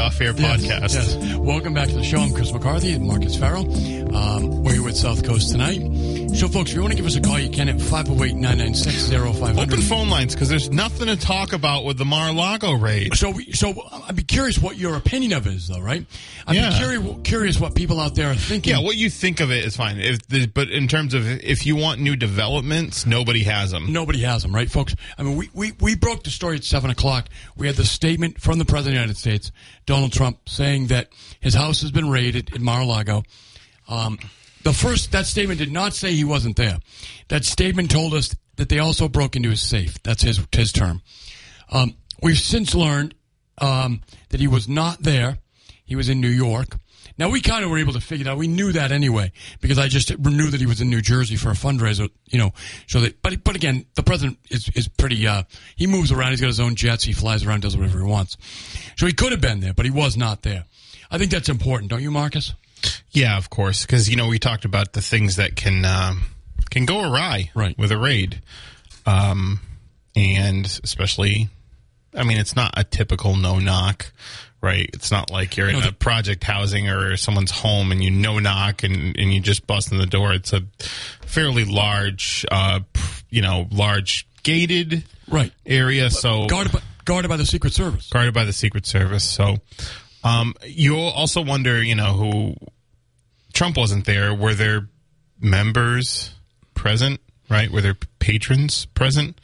Some color to the off-air podcast. yes. Welcome back to the show. I'm Chris McCarthy and Marcus Farrell. Um, we're with South Coast tonight. So, folks, if you want to give us a call, you can at 508-996-0500. Open phone lines because there's nothing to talk about with the Mar-a-Lago raid. So, we, so I'd be curious what your opinion of it is, though, right? I'd Yeah. be curious, curious what people out there are thinking. Yeah, what you think of it is fine. If the, but in terms of if you want new developments, nobody has them. Nobody has them, right, folks? I mean, we, we, we broke the story at 7 o'clock. We had the statement from the President of the United States, Donald Trump, saying that his house has been raided in Mar-a-Lago. Um, the first, that statement did not say he wasn't there. That statement told us that they also broke into his safe. That's his, his term. Um, we've since learned um, that he was not there. He was in New York. Now we kind of were able to figure it out. We knew that anyway because I just knew that he was in New Jersey for a fundraiser. You know, so that. But but again, the president is is pretty. Uh, he moves around. He's got his own jets. He flies around, does whatever he wants. So he could have been there, but he was not there. I think that's important, don't you, Marcus? Yeah, of course, because you know we talked about the things that can um, can go awry Right. with a raid, um, and especially, I mean, it's not a typical no knock. Right, it's not like you're in No, a project housing or someone's home and you no knock and, and you just bust in the door. It's a fairly large, uh, you know, large gated Right. area. So Guarded by, guarded by the Secret Service. guarded by the Secret Service. So um, you also wonder, you know, who Trump wasn't there. Were there members present? Right? Were there patrons present?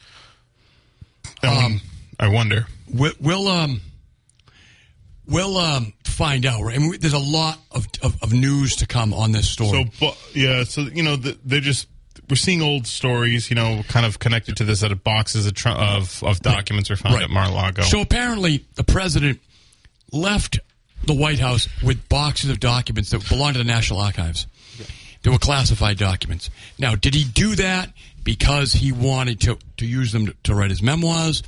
Um, I wonder. We'll, we'll um we'll um find out. Right? I mean, there's a lot of, of, of news to come on this story. So, yeah, so you know, the, they're just we're seeing old stories, you know, kind of connected to this. That boxes of of, of documents were found Right. at Mar-a-Lago. So apparently, the president left the White House with boxes of documents that belong to the National Archives. They were classified documents. Now, did he do that because he wanted to, to use them to, to write his memoirs?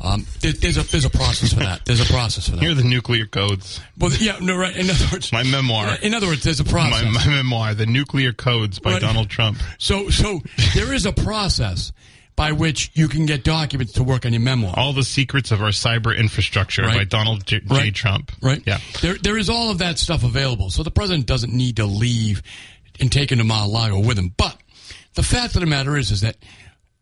Um, there, there's a there's a process for that. There's a process for that. Here are the nuclear codes. well, yeah, no, right. In other words, My memoir. In other words, there's a process. My, my memoir, The Nuclear Codes by Right. Donald Trump. So, so there is a process by which you can get documents to work on your memoir. All the Secrets of Our Cyber Infrastructure Right. by Donald J. J. Trump. Right? Yeah. There, there is all of that stuff available. So the president doesn't need to leave and take into Mar-a-Lago with him. But the fact of the matter is, is that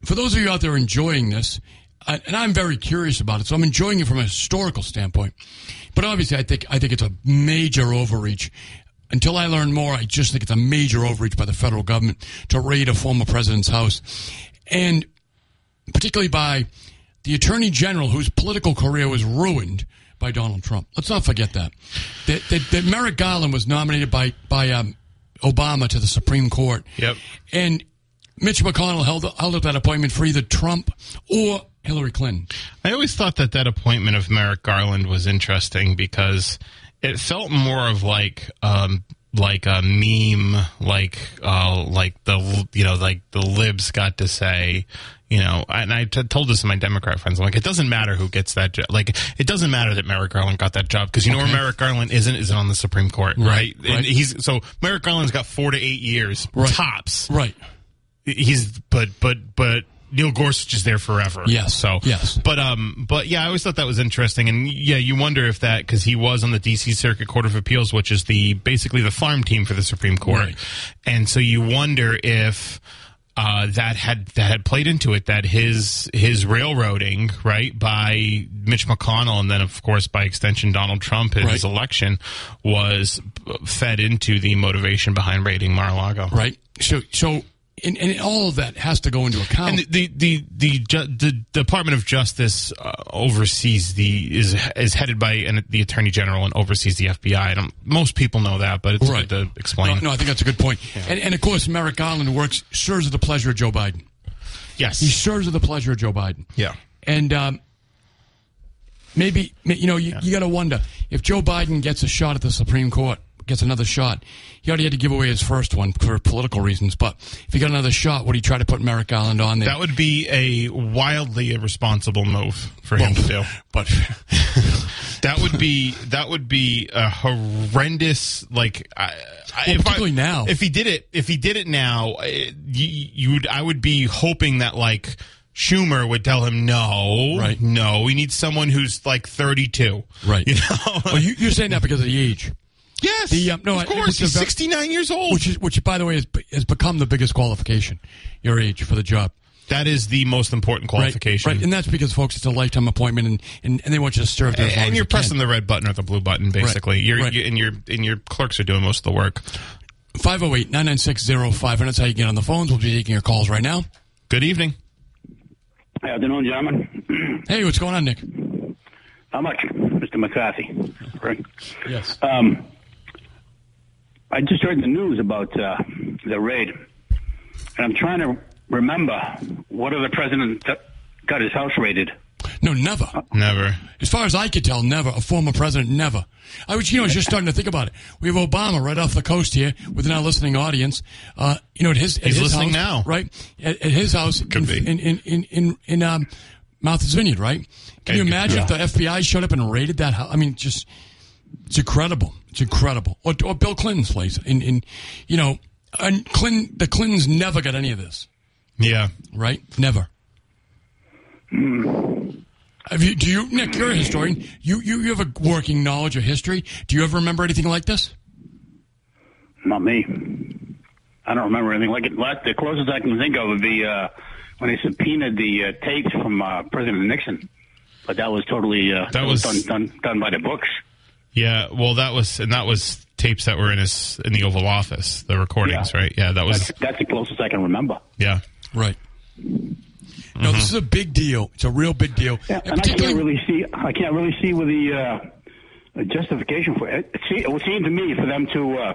for those of you out there enjoying this, uh, and I'm very curious about it, so I'm enjoying it from a historical standpoint. But obviously, I think I think it's a major overreach. Until I learn more, I just think it's a major overreach by the federal government to raid a former president's house, and particularly by the attorney general whose political career was ruined by Donald Trump. Let's not forget that. That, that, that Merrick Garland was nominated by, by um, Obama to the Supreme Court. Yep. And Mitch McConnell held, held up that appointment for either Trump or Hillary Clinton. I always thought that that appointment of Merrick Garland was interesting because it felt more of like um like a meme like uh like the you know like the libs got to say you know and I t- told this to my democrat friends i'm like it doesn't matter who gets that job like it doesn't matter that merrick garland got that job because you know where merrick garland isn't isn't on the supreme court right, right. And he's so merrick garland's got four to eight years Right. tops Right. he's but but but Neil Gorsuch is there forever. Yes, So yes. But um. But yeah, I always thought that was interesting, and yeah, you wonder if that because he was on the D.C. Circuit Court of Appeals, which is the basically the farm team for the Supreme Court, Right. and so you wonder if. Uh, that had that had played into it that his his railroading right by Mitch McConnell and then of course by extension Donald Trump in his election was fed into the motivation behind raiding Mar-a-Lago. Right. So, so and, and all of that has to go into account. And the the the, the, the Department of Justice uh, oversees the is is headed by an, the Attorney General and oversees the FBI. I don't, most people know that, but it's Right. good to explain. no, no, I think that's a good point. And, and of course, Merrick Garland works serves at the pleasure of Joe Biden. Yes. He serves at the pleasure of Joe Biden. yeah. And um, maybe you know you, you got to wonder if Joe Biden gets a shot at the Supreme Court, gets another shot. He already had to give away his first one for political reasons, but if he got another shot, would he try to put Merrick Garland on there? That would be a wildly irresponsible move for him to do. but That would be that would be a horrendous like. I, I, Well, if I- particularly now. if he did it, if he did it now, eh, you, you would. I would be hoping that like Schumer would tell him no, Right. No, we need someone who's like thirty-two, right, You know, well, you, you're saying that because of the age. Yes, The, um, no, of course, it's a he's ve- sixty-nine years old. which is which by the way has, has become the biggest qualification your age for the job that is the most important qualification. right and that's because folks it's a lifetime appointment and and, and they want you to serve there as and you're you can. pressing the red button or the blue button, basically. You're, Right. you and your and your clerks are doing most of the work. 508-996-0500 that's how you get on the phones we'll be taking your calls right now Good evening. Good afternoon, gentlemen. hey what's going on nick How much, Mr. McCarthy? Right. yes Um, I just heard the news about uh, the raid, and I'm trying to remember what other president that got his house raided. no never Never. as far as I could tell never a former president never I was you know I was just starting to think about it we have Obama right off the coast here with our listening audience uh you know at his at He's his listening house, now. right at, at his house Could in, be. in in in in, in um Martha's Vineyard right can you Okay, imagine yeah. if the FBI showed up and raided that house I mean just It's incredible. It's incredible. Or, or Bill Clinton's place. In, in you know, and Clinton, the Clintons never got any of this, Yeah. right? Never. Have you, do you, Nick? You're a historian. You, you you have a working knowledge of history. Do you ever remember anything like this? Not me. I don't remember anything like it. Like, The closest I can think of would be uh, when they subpoenaed the uh, tapes from uh, President Nixon. But that was totally uh, That was- done, done done by the books. Yeah. Well, that was and that was tapes that were in his in the Oval Office, the recordings, Yeah. right? Yeah, that was That's, that's the closest I can remember. yeah. Right. No, this is a big deal. It's a real big deal. Yeah, And and I can't really see. I can't really see with the uh, justification for it. It, se- it would seem to me for them to uh,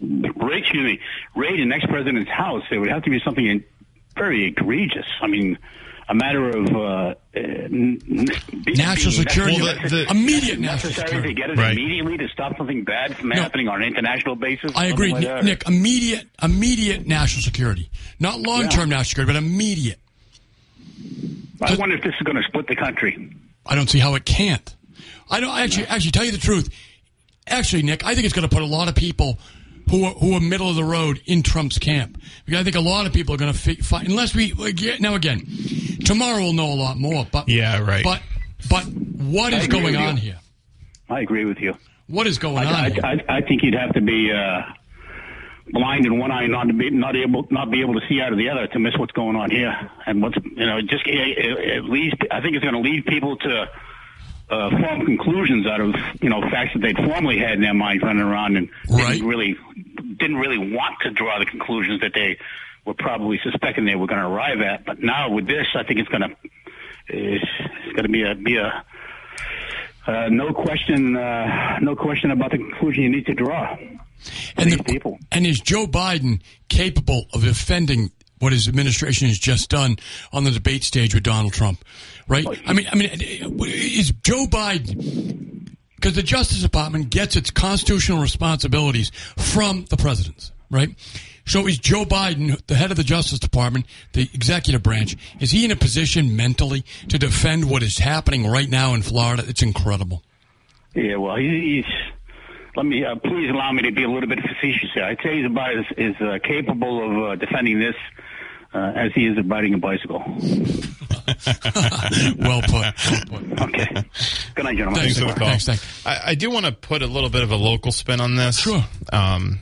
raid, excuse me, raid an ex-president's house, there would have to be something very egregious. I mean, a matter of uh, uh, n- n- be- National security, Well, the- the- immediate national necessary security. to get it Right. immediately to stop something bad from No. happening on an international basis. I agree, like Nick. Nick. Immediate, immediate national security, not long-term national security, but immediate. I wonder if this is going to split the country. I don't see how it can't. I don't actually actually tell you the truth. Actually, Nick, I think it's going to put a lot of people who are, who are middle of the road in Trump's camp. Because I think a lot of people are going to fi- fight unless we again- now again tomorrow we'll know a lot more. But Yeah, right. But but what I is agree going with you. on here? I agree with you. What is going I, on? here? I, I, I think you'd have to be uh, blind in one eye, not to be not able not be able to see out of the other to miss what's going on here. And what's you know just it, it leads. I think it's going to lead people to uh, form conclusions out of you know facts that they'd formerly had in their minds running around and Right. didn't really didn't really want to draw the conclusions that they were probably suspecting they were going to arrive at. But now with this, I think it's going to it's going to be a be a uh, no question, uh, no question about the conclusion you need to draw. and, these the- people. and is Joe Biden capable of defending what his administration has just done on the debate stage with Donald Trump? Right? I mean, I mean, is Joe Biden because the Justice Department gets its constitutional responsibilities from the presidents, right? So is Joe Biden, the head of the Justice Department, the executive branch, is he in a position mentally to defend what is happening right now in Florida? It's incredible. Yeah, well, he's. Let me uh, please allow me to be a little bit facetious here. I'd say he's about as, as uh, capable of uh, defending this uh, as he is of riding a bicycle. well put. Well put. Okay. Good night, gentlemen. Thanks for the call. Thanks, thanks. I, I do want to put a little bit of a local spin on this. Sure. Um,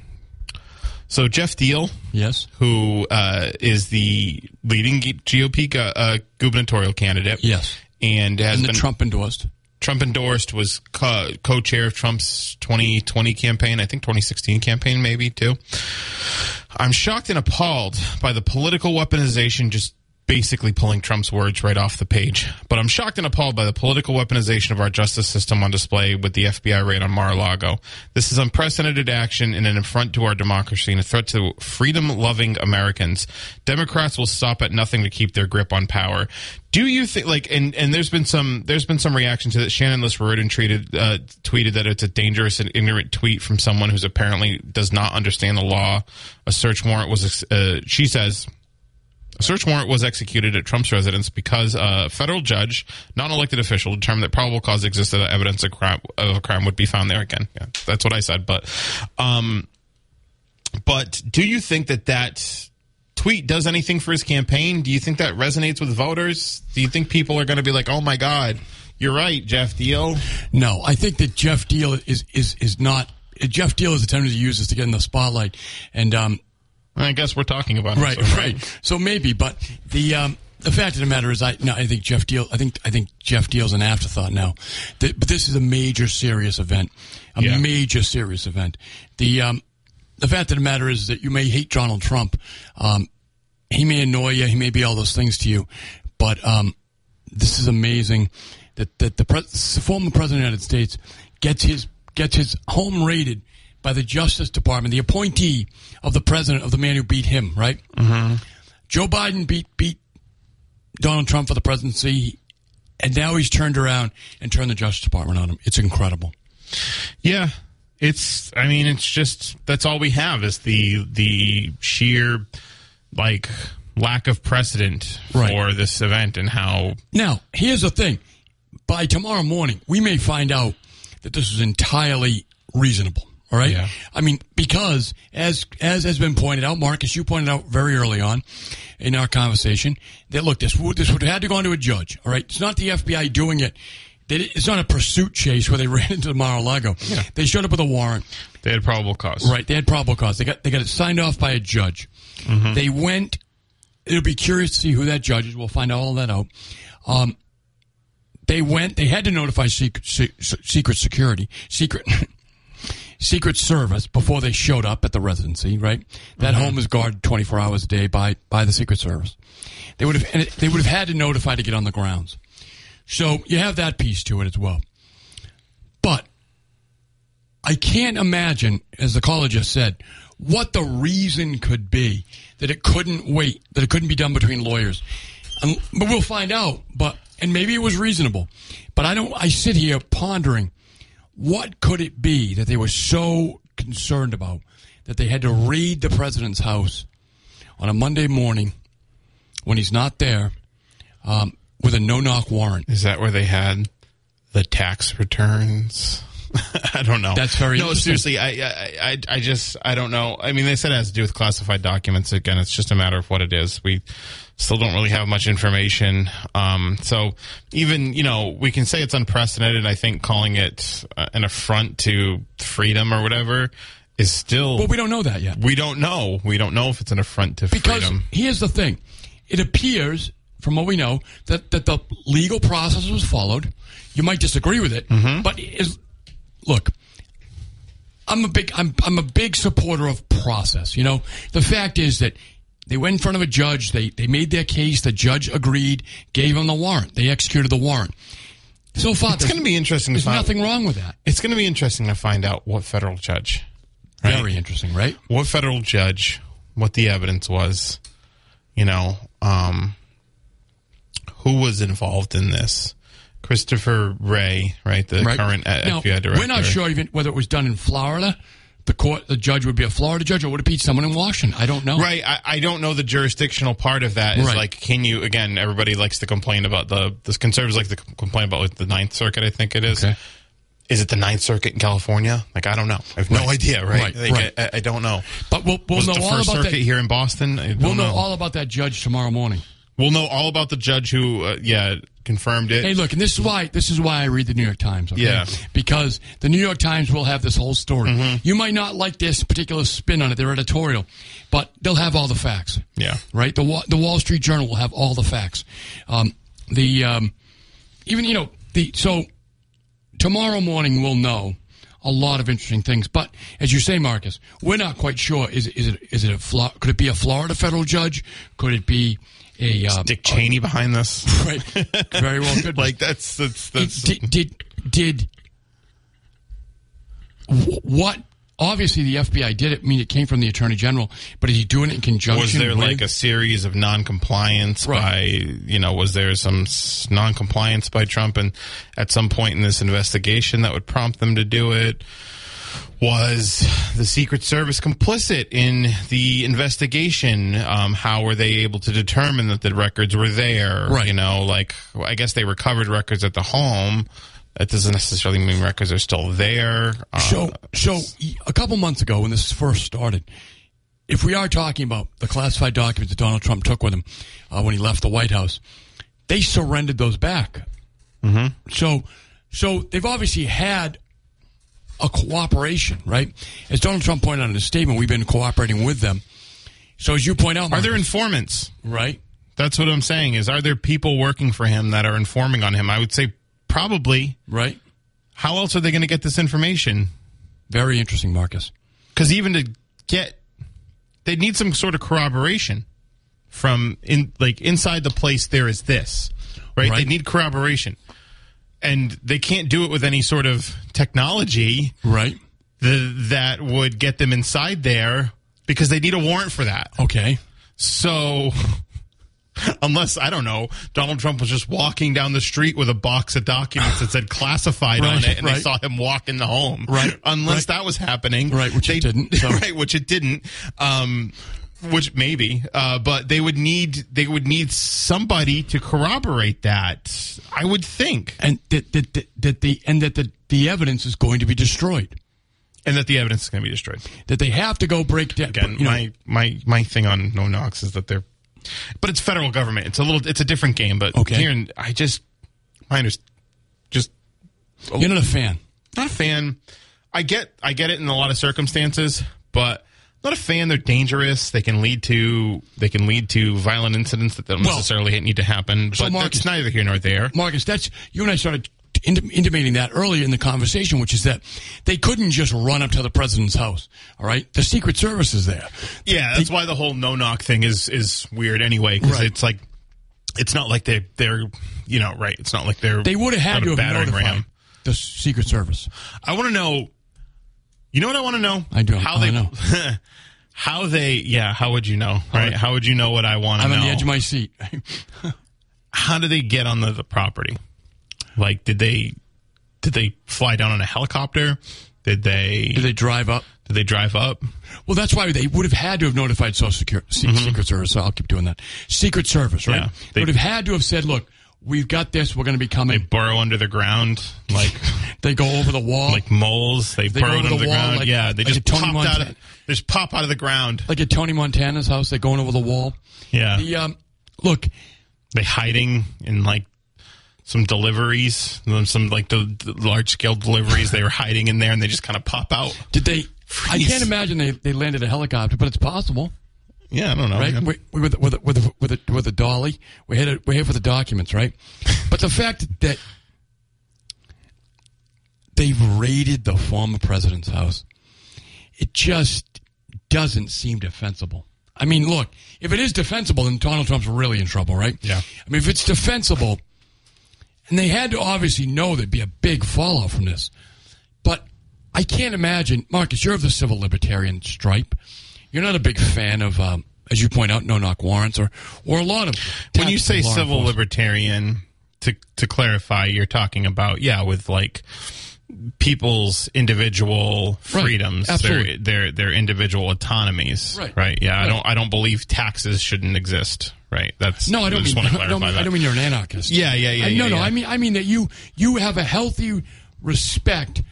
so Geoff Diehl, Yes. who uh, is the leading GOP uh, gubernatorial candidate, Yes. and has And the been Trump endorsed. Trump endorsed, was co- co-chair of Trump's 2020 campaign, I think 2016 campaign maybe too. I'm shocked and appalled by the political weaponization just basically pulling Trump's words right off the page. But I'm shocked and appalled by the political weaponization of our justice system on display with the FBI raid on Mar-a-Lago. This is unprecedented action and an affront to our democracy and a threat to freedom-loving Americans. Democrats will stop at nothing to keep their grip on power. Do you think like and and there's been some there's been some reaction to that. Shannon Liss-Riordan tweeted uh, tweeted that it's a dangerous and ignorant tweet from someone who's apparently does not understand the law. A search warrant was uh, she says a search warrant was executed at Trump's residence because a federal judge, non elected official, determined that probable cause existed that evidence of, crime, of a crime would be found there. Again, yeah, that's what I said. But, um, but do you think that that tweet does anything for his campaign? Do you think that resonates with voters? Do you think people are going to be like, "Oh my God, you're right, Geoff Diehl"? No, I think that Geoff Diehl is is is not. Geoff Diehl is attempting to use this to get in the spotlight, and um, I guess we're talking about right, it, so, right. So maybe, but the um, the fact of the matter is, I no, I think Geoff Diehl. I think I think Geoff Diehl's an afterthought now. The, but this is a major, serious event, a Yeah. major, serious event. The um, the fact of the matter is that you may hate Donald Trump. Um, he may annoy you. He may be all those things to you, but um, this is amazing that that the, pres- the former president of the United States gets his gets his home raided by the Justice Department, the appointee of the president of the man who beat him. Right? Mm-hmm. Joe Biden beat beat Donald Trump for the presidency, and now he's turned around and turned the Justice Department on him. It's incredible. Yeah, it's. I mean, it's just that's all we have is the the sheer like lack of precedent Right. for this event and how. Now, here's the thing. By tomorrow morning, we may find out that this was entirely reasonable. All right. Yeah. I mean, because as as has been pointed out, Marcus, you pointed out very early on in our conversation that look, this would this would have had to go into a judge. All right. It's not the FBI doing it. They, it's not a pursuit chase where they ran into Mar-a-Lago. Yeah. They showed up with a warrant. They had probable cause. Right. They had probable cause. They got they got it signed off by a judge. They went. It'll be curious to see who that judge is. We'll find all that out. Um, they went. They had to notify secret secret security secret. Secret Service before they showed up at the residency, right? That home is guarded 24 hours a day by, by the Secret Service. They would have they would have had to notify to get on the grounds. So you have that piece to it as well. But I can't imagine, as the caller just said, what the reason could be that it couldn't wait, that it couldn't be done between lawyers. Um, but we'll find out. But and maybe it was reasonable. But I don't. I sit here pondering, what could it be that they were so concerned about that they had to raid the president's house on a Monday morning when he's not there um, with a no-knock warrant? Is that where they had the tax returns? I don't know. That's very no. Seriously, I, I, I, I just, I don't know. I mean, they said it has to do with classified documents. Again, it's just a matter of what it is. We still don't really have much information. Um, so even you know, we can say it's unprecedented. I think calling it uh, an affront to freedom or whatever is still. Well, we don't know that yet. we don't know. We don't know if it's an affront to Because freedom. here's the thing: it appears, from what we know, that that the legal process was followed. You might disagree with it, Mm-hmm. but is look. I'm a big I'm I'm a big supporter of process. You know, the fact is that they went in front of a judge. They they made their case. The judge agreed, gave them the warrant. They executed the warrant. So far, It's going to be interesting to There's find. nothing wrong with that. It's going to be interesting to find out what federal judge. right? Very interesting, right? what federal judge, what the evidence was, you know, um, who was involved in this. Christopher Wray, right, the right? current uh, now, FBI director. We're not sure even whether it was done in Florida. The court, the judge would be a Florida judge, or would it be someone in Washington? I don't know. Right, I, I don't know the jurisdictional part of that. Is Right. like, can you again? Everybody likes to complain about the the conservatives like to complain about like the Ninth Circuit. I think it is. Okay. Is it the Ninth Circuit in California? Like, I don't know. I have no Right. idea. Right. Right, Like, right. I, I don't know. But we'll, we'll Was know it the all First about Circuit that. here in Boston? I don't We'll know know. all about that judge tomorrow morning. We'll know all about the judge who, uh, yeah, confirmed it. Hey, look, and this is why this is why I read the New York Times. Okay? Yeah. Mm-hmm. because the New York Times will have this whole story. You might not like this particular spin on it, their editorial, but they'll have all the facts. Yeah. right. The the Wall Street Journal will have all the facts. Um, the um, even you know the so tomorrow morning we'll know a lot of interesting things. But as you say, Marcus, we're not quite sure. Is is it is it a could it be a Florida federal judge? Could it be a uh, Dick Cheney behind this. right? Very well, good. like that's that's that's. did did did what? Obviously, the FBI did it. I mean, it came from the attorney general, but is he doing it in conjunction? was there with, like a series of non-compliance Right. by you know was there some non-compliance by Trump and at some point in this investigation that would prompt them to do it was the Secret Service complicit in the investigation um, how were they able to determine that the records were there Right. you know like I guess they recovered records at the home that doesn't necessarily mean records are still there uh, So, so a couple months ago, when this first started, if we are talking about the classified documents that Donald Trump took with him uh, when he left the White House, they surrendered those back. Mm-hmm. So, so they've obviously had a cooperation, right? As Donald Trump pointed out in his statement, we've been cooperating with them. So, as you point out, are there informants right? That's what I'm saying. Is are there people working for him that are informing on him? I would say probably. Right. How else are they going to get this information? Very interesting, Marcus. Because even to get, they need some sort of corroboration from in like inside the place. There is this, right? Right. They need corroboration, and they can't do it with any sort of technology Right. the, that would get them inside there because they need a warrant for that. Okay. So, unless I don't know, Donald Trump was just walking down the street with a box of documents that said classified on it, and they saw him walk in the home. Right, Unless right. that was happening. Right, which it didn't, so- Right, which it didn't. Um, which maybe, uh, but they would need they would need somebody to corroborate that. I would think, And that, that, that, that the and that the, the evidence is going to be destroyed. and that the evidence is going to be destroyed. that they have to go break down. Again, you know, my my my thing on no knocks is that they're, but it's federal government. It's a little, it's a different game. But Okay. here, I just, I understand, just you're not a fan. not a fan. I get, I get it in a lot of circumstances, but not a fan. They're dangerous. They can lead to, they can lead to violent incidents that don't Well, necessarily need to happen. so But Marcus- that's neither here nor there. Marcus, that's you and I started intimating that earlier in the conversation, which is that they couldn't just run up to the president's house. All right, the Secret Service is there. Yeah, that's why the whole no knock thing is is weird anyway. Because Right. it's like, it's not like they they're, you know, right. It's not like they're They would have had to have notified ram. the Secret Service. I want to know. You know what I want to know? I do. How they know. how they? Yeah. How would you know? Right? How would you know what I want to know? I'm on the edge of my seat. how did they get on the, the property? Like, did they did they fly down on a helicopter? Did they Did they drive up? did they drive up? Well, that's why they would have had to have notified Social Security, Secret Service. So I'll keep doing that. Secret Service, right? Mm-hmm. Yeah. they They- would have had to have said, "Look, we've got this. We're going to be coming." They burrow under the ground like They go over the wall, like moles. They, They over under the the, ground. like- yeah, they like just Tony popped out. Of, they just pop out of the ground. like at Tony Montana's house. They're going over the wall. Yeah, The um, look, they hiding in like some deliveries, some like the, large scale deliveries. They were hiding in there, and they just kind of pop out. did they? I can't imagine they, they landed a helicopter, but it's possible, Yeah, I don't know. right? Yeah. We, we, with a- with a- with with a, with a dolly, we're here to, we're here for the documents, right? but the fact that they've raided the former president's house, it just doesn't seem defensible. I mean, look, if it is defensible, then Donald Trump's really in trouble, right? Yeah. I mean, if it's defensible, and they had to obviously know there'd be a big fallout from this, but I can't imagine, Marcus, you're of the civil libertarian stripe. You're not a big fan of, um, as you point out, no knock warrants or, or a lot of. when you say civil libertarian, to to clarify, you're talking about yeah, with like people's individual freedoms, Absolutely. their their their individual autonomies, Right. Right? Yeah, I don't I don't believe taxes shouldn't exist. Right? That's No, I don't just mean. want to I clarify don't. I don't mean you're an anarchist. Yeah, yeah, yeah, I, no, yeah, no. I mean, I mean that you you have a healthy respect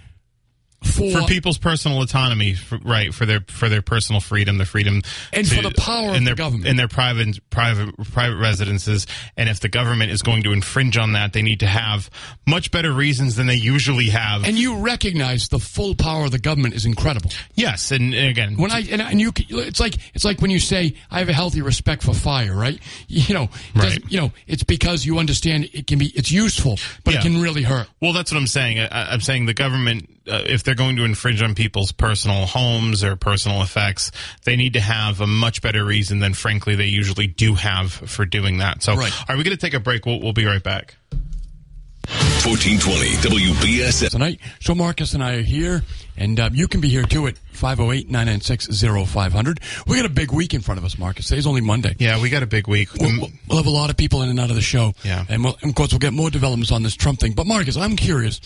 for, for people's personal autonomy, for, right? For their for their personal freedom, the freedom, And to- for the power of in the their government. in their private private private residences. And if the government is going to infringe on that, they need to have much better reasons than they usually have. and you recognize the full power of the government is incredible. yes, and, and again, When I and, and you, it's like it's like when you say I have a healthy respect for fire, right? You know, Right. You know, it's because you understand it can be it's useful, but Yeah. it can really hurt. Well, that's what I'm saying. I, I'm saying the government uh, if they're going to infringe on people's personal homes or personal effects, they need to have a much better reason than, frankly, they usually do have for doing that. So, Right. are we going to take a break? We'll, we'll be right back. 1420 WBSM. tonight. So Marcus and I are here, and uh, you can be here too at 508-996-0500. We got a big week in front of us, Marcus. Today's only Monday. Yeah, we got a big week. We'll, we'll- we'll have a lot of people in and out of the show. Yeah. And, we'll, and of course, we'll get more developments on this Trump thing. But Marcus, I'm curious.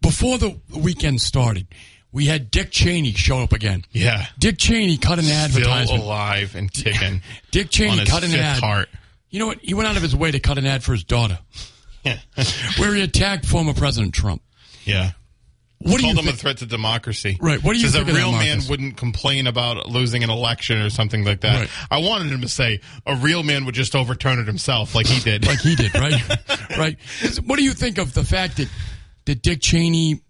Before the weekend started, we had Dick Cheney show up again. Yeah. Dick Cheney cut an Still advertisement. alive and ticking. Dick Cheney cut an ad. heart. You know what? He went out of his way to cut an ad for his daughter, where he attacked former President Trump. Yeah. What do you Called him a threat to democracy. Right. What do you Says think a real man wouldn't complain about losing an election or something like that. Right. I wanted him to say a real man would just overturn it himself, like he did. like he did, right? right. What do you think of the fact that that Dick Cheney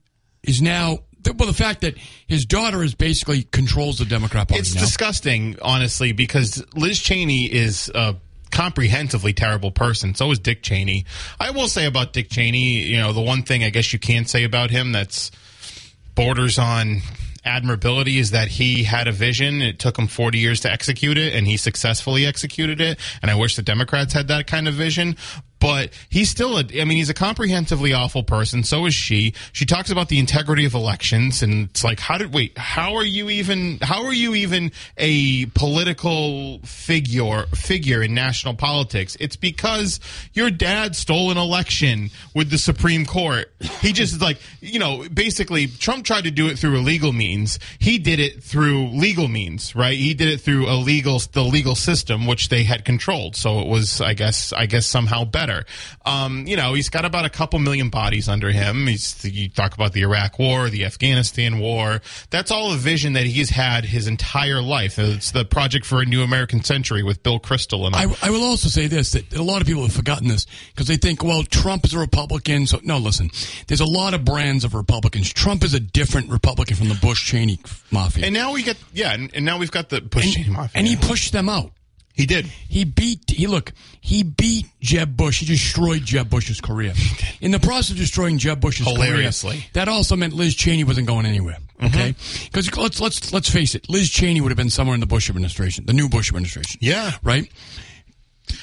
is now? Well, the fact that his daughter is basically controls the Democrat Party it's now. disgusting, honestly, because Liz Cheney is a comprehensively terrible person. So is Dick Cheney. I will say about Dick Cheney, you know, the one thing I guess you can say about him that's borders on admirability is that he had a vision. It took him 40 years to execute it, and he successfully executed it. And I wish the Democrats had that kind of vision. But he's still a, I mean, he's a comprehensively awful person. So is she. She talks about the integrity of elections, and it's like, how did, wait, how are you even, how are you even a political figure, figure in national politics? It's because your dad stole an election with the Supreme Court. He just like, you know, basically, Trump tried to do it through illegal means. He did it through legal means, right? He did it through a legal, the legal system, which they had controlled. So it was, I guess, I guess somehow better. Um, you know, he's got about a couple million bodies under him. He's, you talk about the Iraq War, the Afghanistan War. That's all a vision that he's had his entire life. It's the Project for a New American Century with Bill Kristol and I, I will also say this that a lot of people have forgotten this because they think, well, Trump is a Republican. So no, listen, there's a lot of brands of Republicans. Trump is a different Republican from the Bush Cheney mafia, And now we get, yeah, and, and now we've got the Bush Cheney Mafia. and he pushed them out. He did. He beat. He look. He beat Jeb Bush. He destroyed Jeb Bush's career. In the process of destroying Jeb Bush's Hilariously. career, that also meant Liz Cheney wasn't going anywhere. Okay, Mm-hmm. because let's let's let's face it, Liz Cheney would have been somewhere in the Bush administration, the new Bush administration. Yeah. right.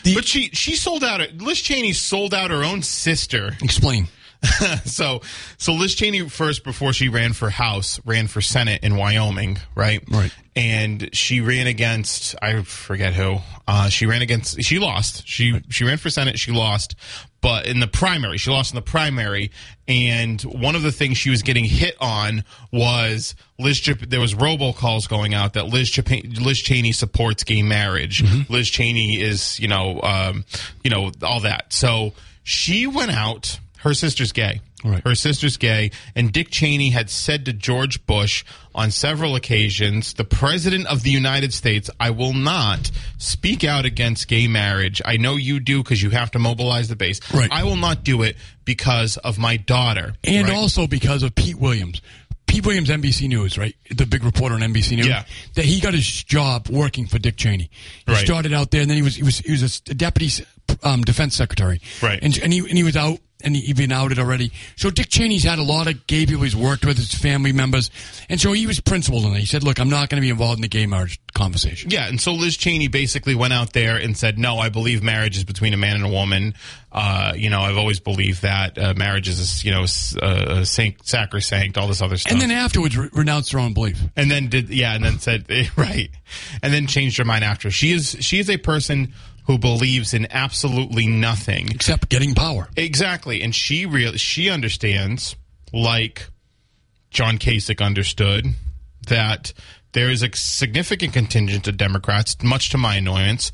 But she she sold out. Liz Cheney sold out her own sister. Explain. so so Liz Cheney first before she ran for House ran for Senate in Wyoming, right? Right. And she ran against I forget who. Uh, she ran against she lost. She she ran for Senate. She lost, but in the primary she lost in the primary. And one of the things she was getting hit on was Liz. There was robocalls going out that Liz Chap- Liz Cheney supports gay marriage. Liz Cheney is you know um, you know all that. So she went out. Her sister's gay. Right. Her sister's gay, and Dick Cheney had said to George Bush on several occasions, the President of the United States, I will not speak out against gay marriage. I know you do because you have to mobilize the base. Right. I will not do it because of my daughter. And Right? also because of Pete Williams. Pete Williams, NBC News, right? The big reporter on NBC News. Yeah. That he got his job working for Dick Cheney. He Right. started out there, and then he was he was he was a deputy um, defense secretary. Right. And and he and he was out, and he, he'd been outed already. So Dick Cheney's had a lot of gay people he's worked with, his family members, and so he was principled in it. He said, "Look, I'm not going to be involved in the gay marriage conversation." Yeah, and so Liz Cheney basically went out there and said, "No, I believe marriage is between a man and a woman. Uh, you know, I've always believed that uh, marriage is, you know, uh, sanct- sacrosanct, all this other stuff." And then afterwards, re- renounced her own belief. and then did yeah, and then said right, and then changed her mind after. She is she is a person who believes in absolutely nothing. Except getting power. Exactly, and she real she understands, like John Kasich understood, that there is a significant contingent of Democrats, much to my annoyance,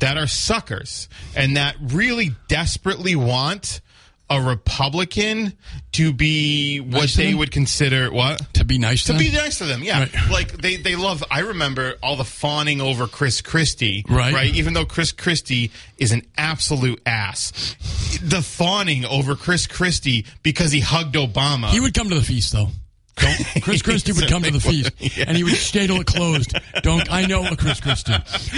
that are suckers and that really desperately want a Republican to be what Nice they would consider what To be nice to, to them. be nice to them, yeah. Right. Like they, they love. I remember all the fawning over Chris Christie, Right. Right. Even though Chris Christie is an absolute ass, the fawning over Chris Christie because he hugged Obama. He would come to the feast, though. Don't, Chris Christie would come to the feast, and he would stay till it closed. Don't I know a Chris Christie?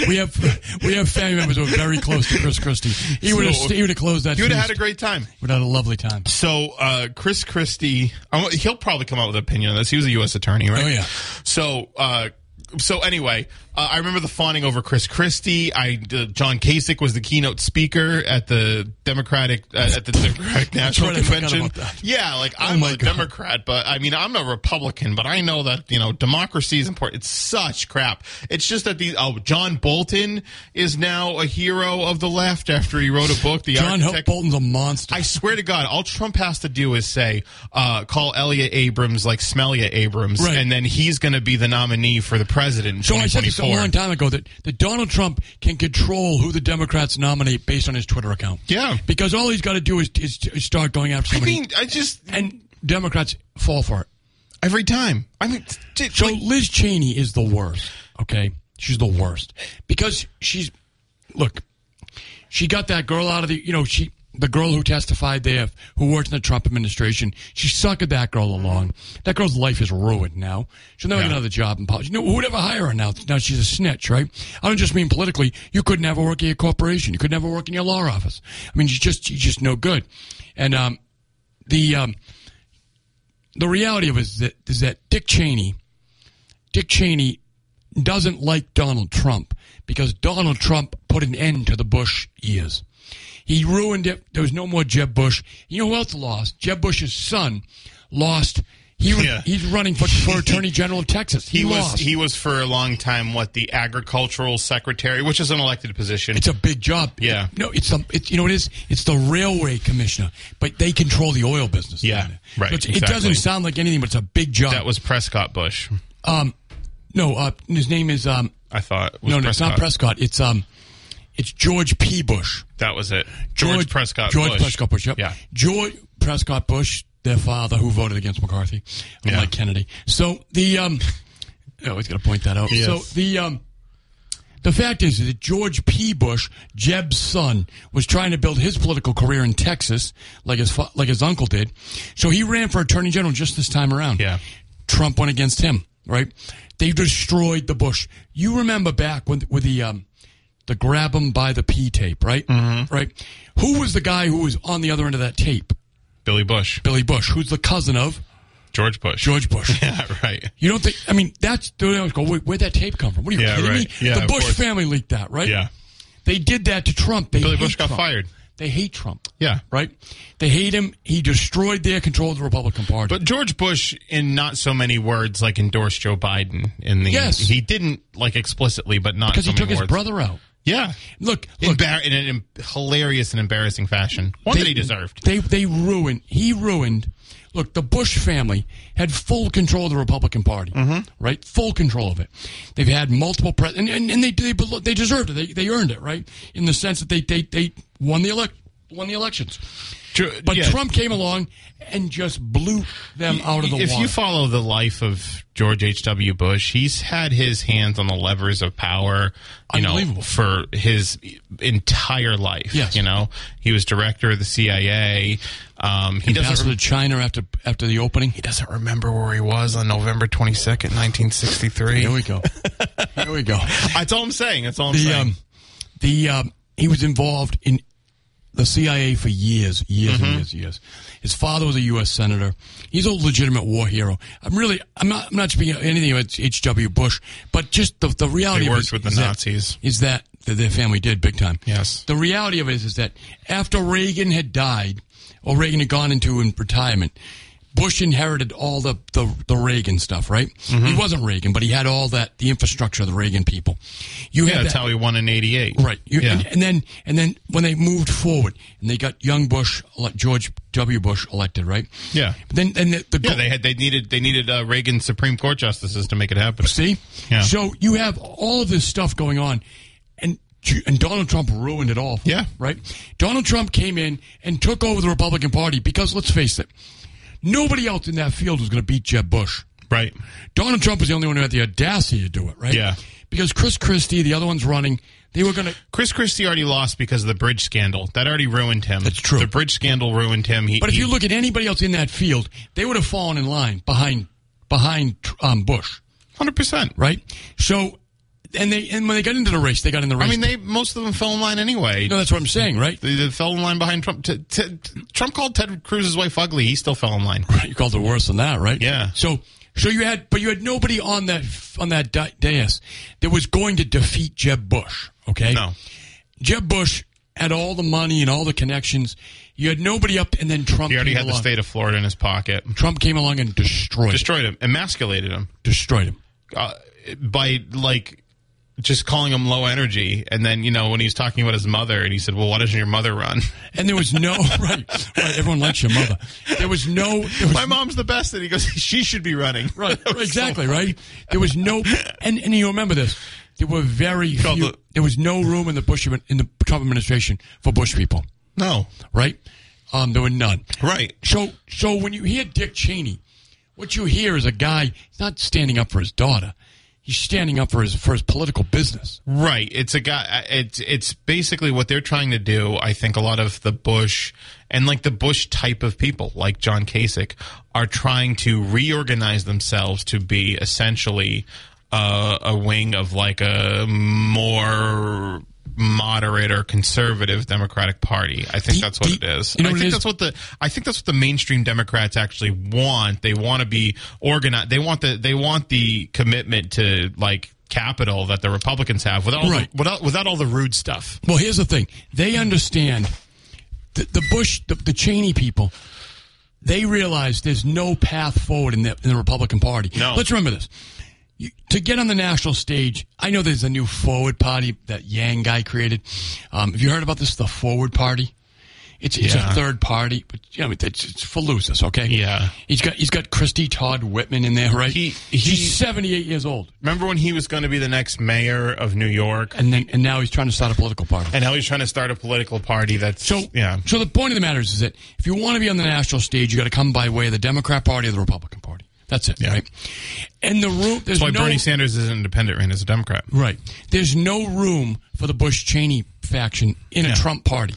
We have we have family members who are very close to Chris Christie. He would have So- he would have closed that. You would have had a great time. Would have had a lovely time. So, uh, Chris Christie, he'll probably come out with an opinion on this. He was a U.S. attorney, right? Oh, yeah. So, uh, so anyway, uh, I remember the fawning over Chris Christie. I uh, John Kasich was the keynote speaker at the Democratic uh, at the Democratic National right, I forgot Convention. Yeah, like Oh I'm a God. Democrat, but I mean I'm a Republican, but I know that you know democracy is important. It's such crap. It's just that the oh John Bolton is now a hero of the left after he wrote a book. The John Architect- Bolton's a monster. I swear to God, all Trump has to do is say, uh, call Elliott Abrams like Smellia Abrams, Right. and then he's going to be the nominee for the president in So I said this a long time ago that, that Donald Trump can control who the Democrats nominate based on his Twitter account. Yeah. Because all he's got to do is, is, is start going after I somebody. mean, I just and Democrats fall for it. every time. I mean, t- So like, Liz Cheney is the worst. Okay, she's the worst because she's look. She got that girl out of the you know she the girl who testified there who worked in the Trump administration. She suckered that girl along. That girl's life is ruined now. She'll never Yeah. get another job in politics. No, who would ever hire her now? Now she's a snitch, right? I don't just mean politically. You could never work in your corporation. You could never work in your law office. I mean, she's just she's just no good. And um, the um, the reality of it is that is that Dick Cheney, Dick Cheney doesn't like Donald Trump because Donald Trump put an end to the Bush years. He ruined it. There was no more Jeb Bush. You know who else lost? Jeb Bush's son lost. He was, Yeah. he's running for, for Attorney General of Texas. He, he was lost. he was for a long time what the agricultural secretary, which is an elected position. It's a big job. Yeah. No, it's a, it's you know it is. It's the railway commissioner, but they control the oil business. Yeah, right, So it's- It doesn't sound like anything, but it's a big job. that was Prescott Bush. um, no, uh, his name is um, I thought was no, no, it's not Prescott. It's um, it's George P. Bush. That was it. George, Prescott. Bush. George Bush. Prescott Bush. Yep. Yeah. George Prescott Bush, their father, who voted against McCarthy, Yeah. Kennedy. So the um, I always got to point that out. Yes. So the um. The fact is that George P. Bush, Jeb's son, was trying to build his political career in Texas, like his fa- like his uncle did. So he ran for attorney general just this time around. Yeah. Trump went against him. Right? They destroyed the Bush. You remember back when with the um, the grab him by the P tape, right? Mm-hmm. Right. Who was the guy who was on the other end of that tape? Billy Bush. Billy Bush, who's the cousin of George Bush. George Bush. Yeah, right. You don't think? I mean, that's the way I was going. Wait, where'd that tape come from? What are you Yeah, kidding me? Yeah, the Bush family leaked that, right? Yeah. They did that to Trump. They Billy Bush got Trump. fired. They hate Trump. Yeah. Right? They hate him. He destroyed their control of the Republican Party. But George Bush, in not so many words, like endorsed Joe Biden. In the Yes. he didn't like explicitly, but not because so he took his brother out. Yeah, Look, look. Embar- in an em- hilarious and embarrassing fashion. One that he deserved. They they ruined. He ruined. Look, the Bush family had full control of the Republican Party, Mm-hmm. right? Full control of it. They've had multiple pres, and, and, and they, they they deserved it. They they earned it, right? In the sense that they they, they won the elect won the elections. Tr- But yeah. Trump came along and just blew them out of the if water. you follow the life of George H. W. Bush, he's had his hands on the levers of power, you know, for his entire life. Yes. you know, he was director of the CIA. Um, he doesn't. Re- to China after after the opening. he doesn't remember where he was on November twenty second, nineteen sixty three. Here we go. Here we go. That's all I'm saying. That's all I'm the saying. um, the um, he was involved in the CIA for years, years Mm-hmm. and years, years. His father was a U.S. senator. He's a legitimate war hero. I'm really, I'm not, I'm not speaking anything about H. W. Bush, but just the the reality He of it worked is- with the is Nazis. is that that their family did big time. Yes. The reality of it is, is that after Reagan had died, or Reagan had gone into in retirement. Bush inherited all the, the, the Reagan stuff, right? Mm-hmm. He wasn't Reagan, but he had all that, the infrastructure of the Reagan people. You yeah, had that's that, how he won in eighty eight. Right. You, yeah. and, and then and then when they moved forward and they got young Bush, George W. Bush elected, right? Yeah. But then and the, the yeah, goal- they had they needed they needed uh, Reagan Supreme Court justices to make it happen. see. Yeah. So you have all of this stuff going on, and and Donald Trump ruined it all. Yeah. Right. Donald Trump came in and took over the Republican Party because let's face it, nobody else in that field was going to beat Jeb Bush. Right. Donald Trump was the only one who had the audacity to do it, right? Yeah. Because Chris Christie, the other one's running, they were going to. Chris Christie already lost because of the bridge scandal. That already ruined him. That's true. The bridge scandal ruined him. He, But if he- you look at anybody else in that field, they would have fallen in line behind behind um, Bush, Hundred percent. right? So, and they and when they got into the race, they got in the race. I mean, they most of them fell in line anyway. no, that's what I'm saying, right? They, they fell in line behind Trump. T- t- Trump called Ted Cruz's wife ugly. He still fell in line. You called it worse than that, right? Yeah. So, so you had, but you had nobody on that on that di- dais that was going to defeat Jeb Bush. Okay. No. Jeb Bush had all the money and all the connections. You had nobody up, and then Trump. He already had the state of Florida in his pocket. Trump came along and destroyed, Destroyed him, emasculated him destroyed him. uh, by like just calling him low energy. And then you know when he was talking about his mother, and he said, "Well, why doesn't your mother run?" And there was no right, right. Everyone likes your mother. There was no. There was My mom's the best. And he goes, "She should be running." Right, exactly, so right? There was no, and, and you remember this. There were very few. the- there was no room in the Bush in the Trump administration for Bush people, No, right? Um, there were none. right. So, so when you hear Dick Cheney, what you hear is a guy. He's not standing up for his daughter. He's standing up for his for his political business. Right. It's a guy. It's it's basically what they're trying to do. I think a lot of the Bush and like the Bush type of people, like John Kasich, are trying to reorganize themselves to be essentially uh, a wing of like a more moderate or conservative Democratic Party. I think The- that's what the- it is. you know I think is? that's what the I think that's what the mainstream Democrats actually want. They want to be organized. They want the they want the commitment to like capital that the Republicans have without all Right. the, without without all the rude stuff. Well, here's the thing: they understand the, the Bush, the, the Cheney people. They realize there's no path forward in the, in the Republican Party. No. Let's remember this: you, to get on the national stage, I know there's a new Forward Party that Yang guy created. Um, have you heard about this? The Forward Party. It's, it's Yeah. a third party, but you know, it's, it's for losers, okay? Yeah. He's got he's got Christie Todd Whitman in there, right? He- he- He's 78 years old, Remember when he was going to be the next mayor of New York, and then and now he's trying to start a political party. and now he's trying to start a political party that's So yeah. So the point of the matter is, is that if you want to be on the national stage, you got to come by way of the Democrat Party or the Republican Party. That's it, Yeah. right? And the room there's That's why no Bernie Sanders is an independent, ran as a Democrat. right. There's no room for the Bush Cheney faction in a Trump party.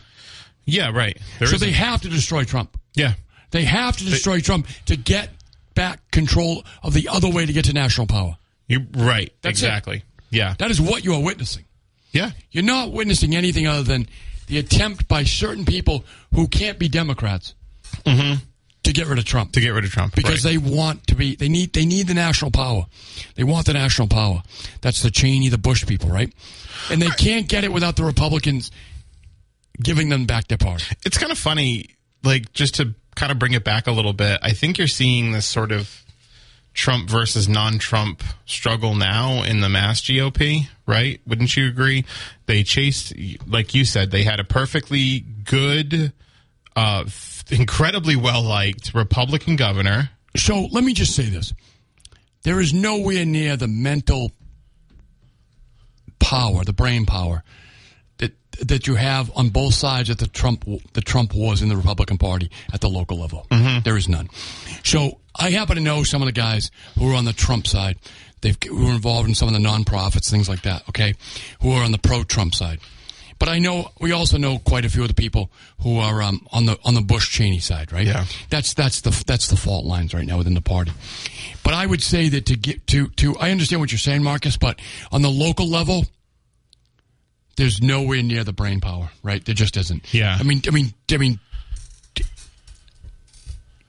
Yeah, right. There so isn't- they have to destroy Trump. yeah. They have to destroy Trump to get back control of the other way to get to national power. You're right. That's it. exactly. Yeah. That is what you are witnessing. Yeah. You're not witnessing anything other than the attempt by certain people who can't be Democrats mm-hmm. To get rid of Trump. To get rid of Trump because right. they want to be they need they need the national power. They want the national power. That's the Cheney, the Bush people, right? And they can't get it without the Republicans giving them back their power. it's kind of funny, like just to kind of bring it back a little bit. I think you're seeing this sort of Trump versus non-Trump struggle now in the mass GOP, right? Wouldn't you agree? They chased, like you said, they had a perfectly good, uh, f- incredibly well liked Republican governor. So let me just say this: there is nowhere near the mental power, the brain power that that you have on both sides of the Trump the Trump wars in the Republican Party at the local level. There is none. So I happen to know some of the guys who are on the Trump side. They've who are involved in some of the nonprofits, things like that. Okay, who are on the pro-Trump side. But I know we also know quite a few of the people who are um, on the on the Bush Cheney side, right? Yeah. That's that's the that's the fault lines right now within the party. But I would say that to get to to I understand what you're saying, Marcus, but on the local level, there's nowhere near the brain power, right? There just isn't. Yeah. I mean, I mean, I mean,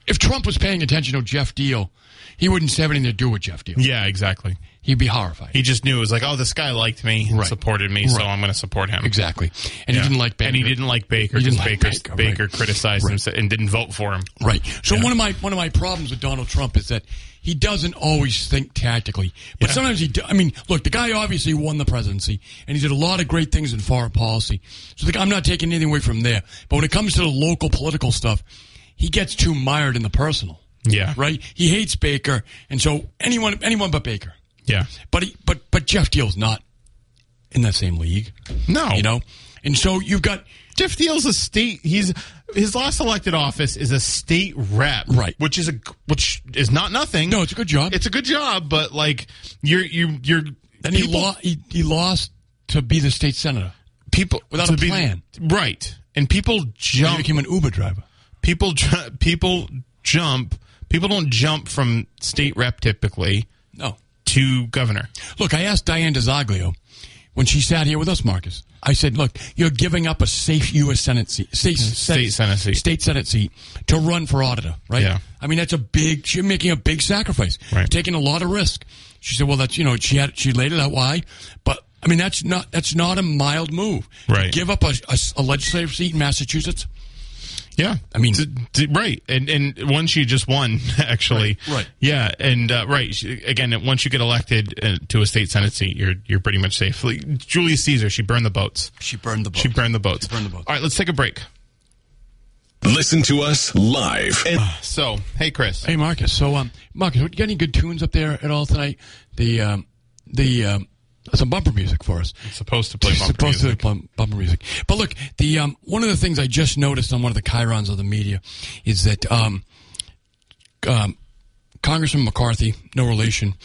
if Trump was paying attention to Geoff Diehl, he wouldn't have anything to do with Geoff Diehl. Yeah, exactly. He'd be horrified. He just knew it was like, oh, this guy liked me, and Right. supported me, so I'm going to support him. exactly. And Yeah. he didn't like Baker. and he didn't like Baker because like Baker, Baker, right. criticized him and didn't vote for him. Right. So Yeah. one of my one of my problems with Donald Trump is that he doesn't always think tactically, but Yeah. sometimes he. Do, I mean, look, the guy obviously won the presidency, and he did a lot of great things in foreign policy. So the, I'm not taking anything away from there. But when it comes to the local political stuff, he gets too mired in the personal. Yeah. Right. He hates Baker, and so anyone anyone but Baker. Yeah. But he, but but Geoff Diehl's not in that same league. No. You know, and so you've got Geoff Diehl's a state. He's his last elected office is a state rep, Right. Which is a which is not nothing. no, it's a good job. it's a good job, but like you're you you're then he, people- lo- he he lost to be the state senator. people without a be- plan. right? And people He jump. became an Uber driver. people people jump People don't jump from state rep typically. To governor. Look, I asked Diana DiZoglio when she sat here with us, Marcus. I said, "Look, you're giving up a safe U.S. Senate seat, state, State Senate seat. state Senate seat to run for auditor, right? Yeah. I mean, that's a big. You're making a big sacrifice, Right. taking a lot of risk." She said, "Well, that's you know, she had she laid it out why, but I mean, that's not that's not a mild move. Right. Give up a, a, a legislative seat in Massachusetts. Yeah, I mean- D- d- right, and and one she just won actually. Right, right. Yeah, and uh, right again, once you get elected uh, to a state senate seat, you're you're pretty much safe. Like, Julius Caesar, she burned the boats. She burned the boat. She burned the boats. She burned the boats. All right, let's take a break. Listen to us live. And So, hey, Chris. Hey, Marcus. So, um, Marcus, you got any good tunes up there at all tonight? The um, the um, some bumper music for us. I'm supposed to play bumper supposed music. to play bumper music. But look, the um, one of the things I just noticed on one of the chyrons of the media is that um, um, Congressman McCarthy, no relation,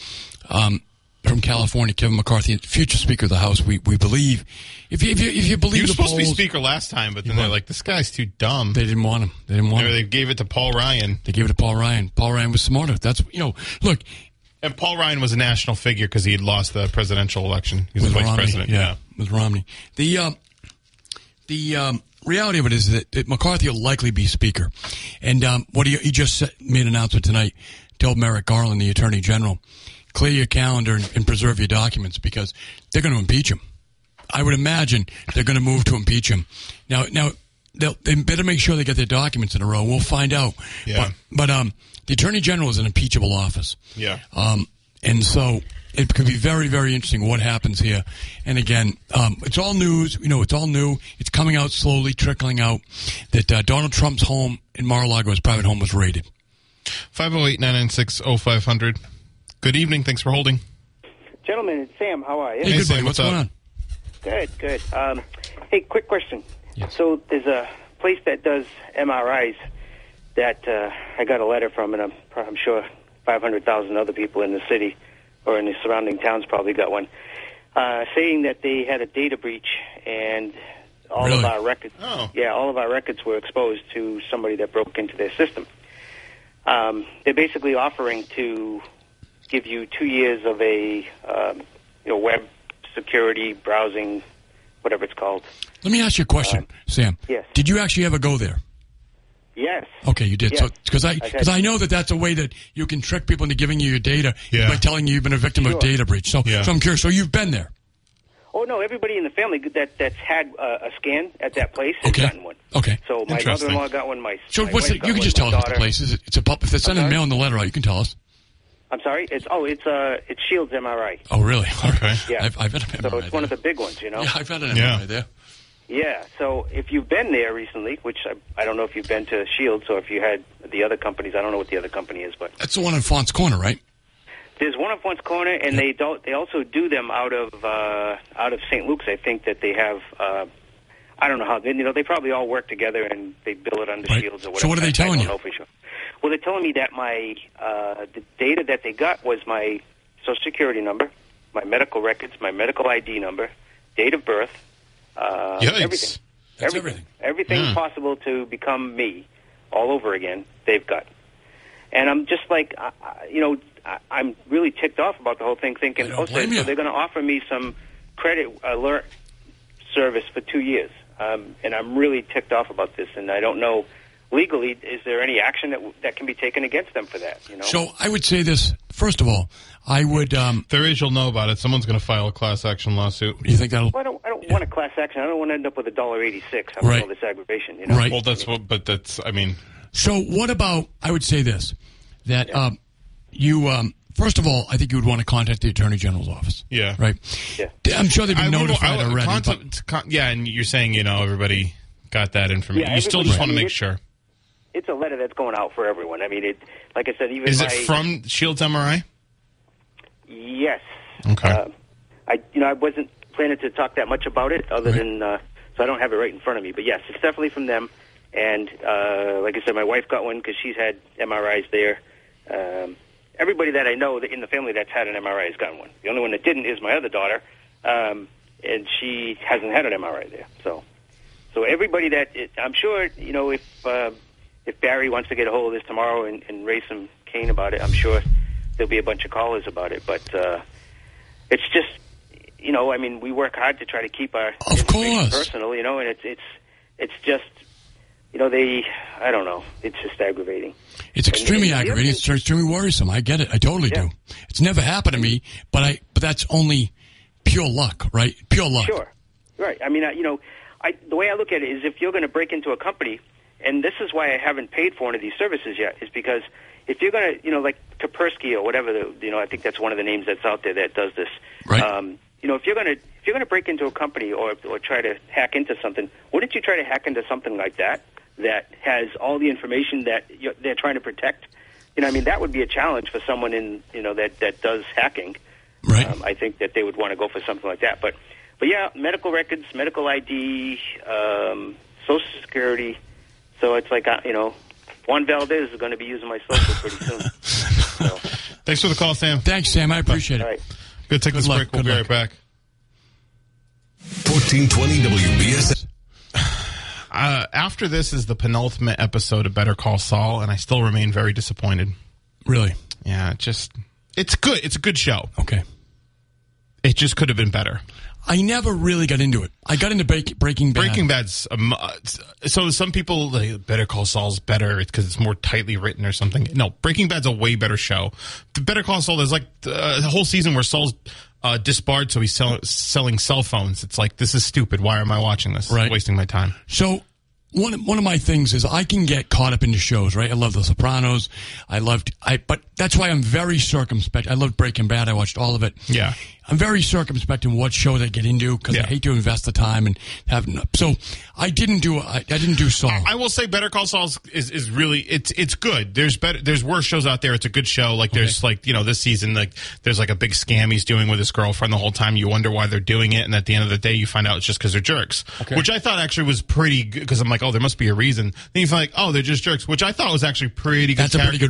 um, from California, Kevin McCarthy, future Speaker of the House, we, we believe. If you, if you, if you believe He was the supposed to be speaker last time, but then they're like, "This guy's too dumb." they didn't want him. They didn't want Or him. they gave it to Paul Ryan, They gave it to Paul Ryan. Paul Ryan was smarter. That's you know. Look, and Paul Ryan was a national figure because he had lost the presidential election. He was vice Romney. president. Yeah, with Romney. The um, the um, reality of it is that, that McCarthy will likely be speaker, and um, what he, he just made an announcement tonight. Told Merrick Garland, the Attorney General, clear your calendar and, and preserve your documents because they're going to impeach him. I would imagine they're going to move to impeach him. Now, now they'll, they better make sure they get their documents in a row. We'll find out. Yeah. But, but um, the Attorney General is an impeachable office. Yeah. Um, and so it could be very, very interesting what happens here. And again, um, it's all news. You know, it's all new. It's coming out slowly, trickling out that uh, Donald Trump's home in Mar-a-Lago, his private home, was raided. 508-996-0500. Good evening. Thanks for holding. Gentlemen, it's Sam. How are you? Hey, Hey, good Sam, buddy. what's What's going up? on? Good, good. Um, hey, quick question. Yes. So there's a place that does MRIs that uh, I got a letter from, and I'm, I'm sure 500,000 other people in the city or in the surrounding towns probably got one, uh, saying that they had a data breach and all Really? of our records. Oh. Yeah, all of our records were exposed to somebody that broke into their system. Um, they're basically offering to give you two years of a um, you know web security browsing, whatever it's called. Let me ask you a question, Sam. yes. Did you actually ever go there? Yes. Okay, you did. So because I because I know that that's a way that you can trick people into giving you your data Yeah. by telling you you've been a victim of data breach. So Yeah. so I'm curious. So you've been there. Oh no! Everybody in the family that that's had uh, a scan at that place has Okay. gotten one. Okay. So my Interesting. mother-in-law got one. My So my what's the, you can one, just tell us what the daughter- place is. It's a pub. If they're sending sorry? mail in the letter out, you can tell us. I'm sorry. It's oh, it's uh, it's Shields MRI. Oh, really? Okay. Yeah. I've, I've had a So MRI it's one of the big ones, you know. Yeah, I've had an Yeah. MRI there. Yeah. So if you've been there recently, which I, I don't know if you've been to Shields or if you had the other companies, I don't know what the other company is, but That's the one in Faunce Corner, right? There's one at Once Corner, and they don't. They also do them out of uh, out of St. Luke's. I think that they have. Uh, I don't know how. They, You know, they probably all work together and they bill it under Right. Shields or whatever. So what are they telling you? Sure. Well, they're telling me that my uh, the data that they got was my social security number, my medical records, my medical ID number, date of birth, uh, Yikes. everything. That's everything. Everything Yeah. possible to become me all over again, they've got. And I'm just like, I, I- you know, I, I'm really ticked off about the whole thing, I thinking, don't oh, so, you. so they're going to offer me some credit alert service for two years. Um, and I'm really ticked off about this, and I don't know legally, is there any action that that can be taken against them for that? You know, So I would say this. First of all, I would. Um, There is, you'll know about it. Someone's going to file a class action lawsuit. you think that'll well, I don't, I don't want a class action. I don't want to end up with a dollar eighty six. I'm Right. all this aggravation. You know, right? Well, that's what, but that's, I mean, So what about? I would say this: that um, you. Um, first of all, I think you would want to contact the attorney general's office. Yeah. Right. Yeah. I'm sure they've I been would- notified I would- already. contact- but- con- yeah, and you're saying, you know, everybody got that information. Yeah, you still everybody- just want to make sure. it's a letter that's going out for everyone. I mean, it. Like I said, even Is my, it from Shields MRI? Yes. Okay. Uh, I, you know, I wasn't planning to talk that much about it, other than uh, so I don't have it right in front of me. But yes, it's definitely from them. And uh, like I said, my wife got one because she's had MRIs there. Um, everybody that I know that in the family that's had an MRI has gotten one. The only one that didn't is my other daughter, um, and she hasn't had an MRI there. So, so everybody that it, I'm sure, you know, if uh, if if Barry wants to get a hold of this tomorrow and, and raise some Cain about it, I'm sure there'll be a bunch of callers about it. But uh, it's just, you know, I mean, we work hard to try to keep our Of course. personal, you know, and it's it's it's just, you know, they, I don't know, it's just aggravating. It's extremely And aggravating. It's extremely worrisome. I get it. I totally Yeah. do. It's never happened to me, but I. But that's only pure luck, right? Pure luck. Sure, right. I mean, I, you know, I, the way I look at it is if you're going to break into a company, and this is why I haven't paid for one of these services yet, is because if you're going to, you know, like Kaspersky or whatever, the, you know, I think that's one of the names that's out there that does this. Right. Um, you know, if you're going to if you're going to break into a company or or try to hack into something, wouldn't you try to hack into something like that that has all the information that you're, they're trying to protect? You know, I mean, that would be a challenge for someone in you know that that does hacking. Right. Um, I think that they would want to go for something like that. But, but yeah, medical records, medical ID, um, Social Security. So it's like uh, you know, Juan Valdez is going to be using my social pretty soon. So, Thanks for the call, Sam. Thanks, Sam. I appreciate all it. right. Good. Take Good this luck, break. We'll good be luck. right back. 1420 WBS. Uh, after this is the penultimate episode of Better Call Saul, and I still remain very disappointed. Really? Yeah, it just it's good. It's a good show. Okay. It just could have been better. I never really got into it. I got into break, Breaking Bad. Breaking Bad's um, uh, so some people like, Better Call Saul's better because it's more tightly written or something. No, Breaking Bad's a way better show. The Better Call Saul there's like uh, the whole season where Saul's uh, disbarred, so he's sell- selling cell phones. It's like this is stupid. Why am I watching this? Right. wasting my time. So one one of my things is I can get caught up into shows, right? I love The Sopranos. I loved I, but that's why I'm very circumspect. I loved Breaking Bad. I watched all of it. Yeah. I'm very circumspect in what shows I get into because I hate to invest the time and have. So I didn't do I, I didn't do Saul. I will say Better Call Saul is, is really it's it's good. There's better there's worse shows out there. It's a good show. Like there's like you know this season like there's like a big scam he's doing with his girlfriend the whole time. You wonder why they're doing it, and at the end of the day you find out it's just because they're jerks. Which I thought actually was pretty good because I'm like oh there must be a reason. Then you find like oh they're just jerks, which I thought was actually pretty good. That's a pretty character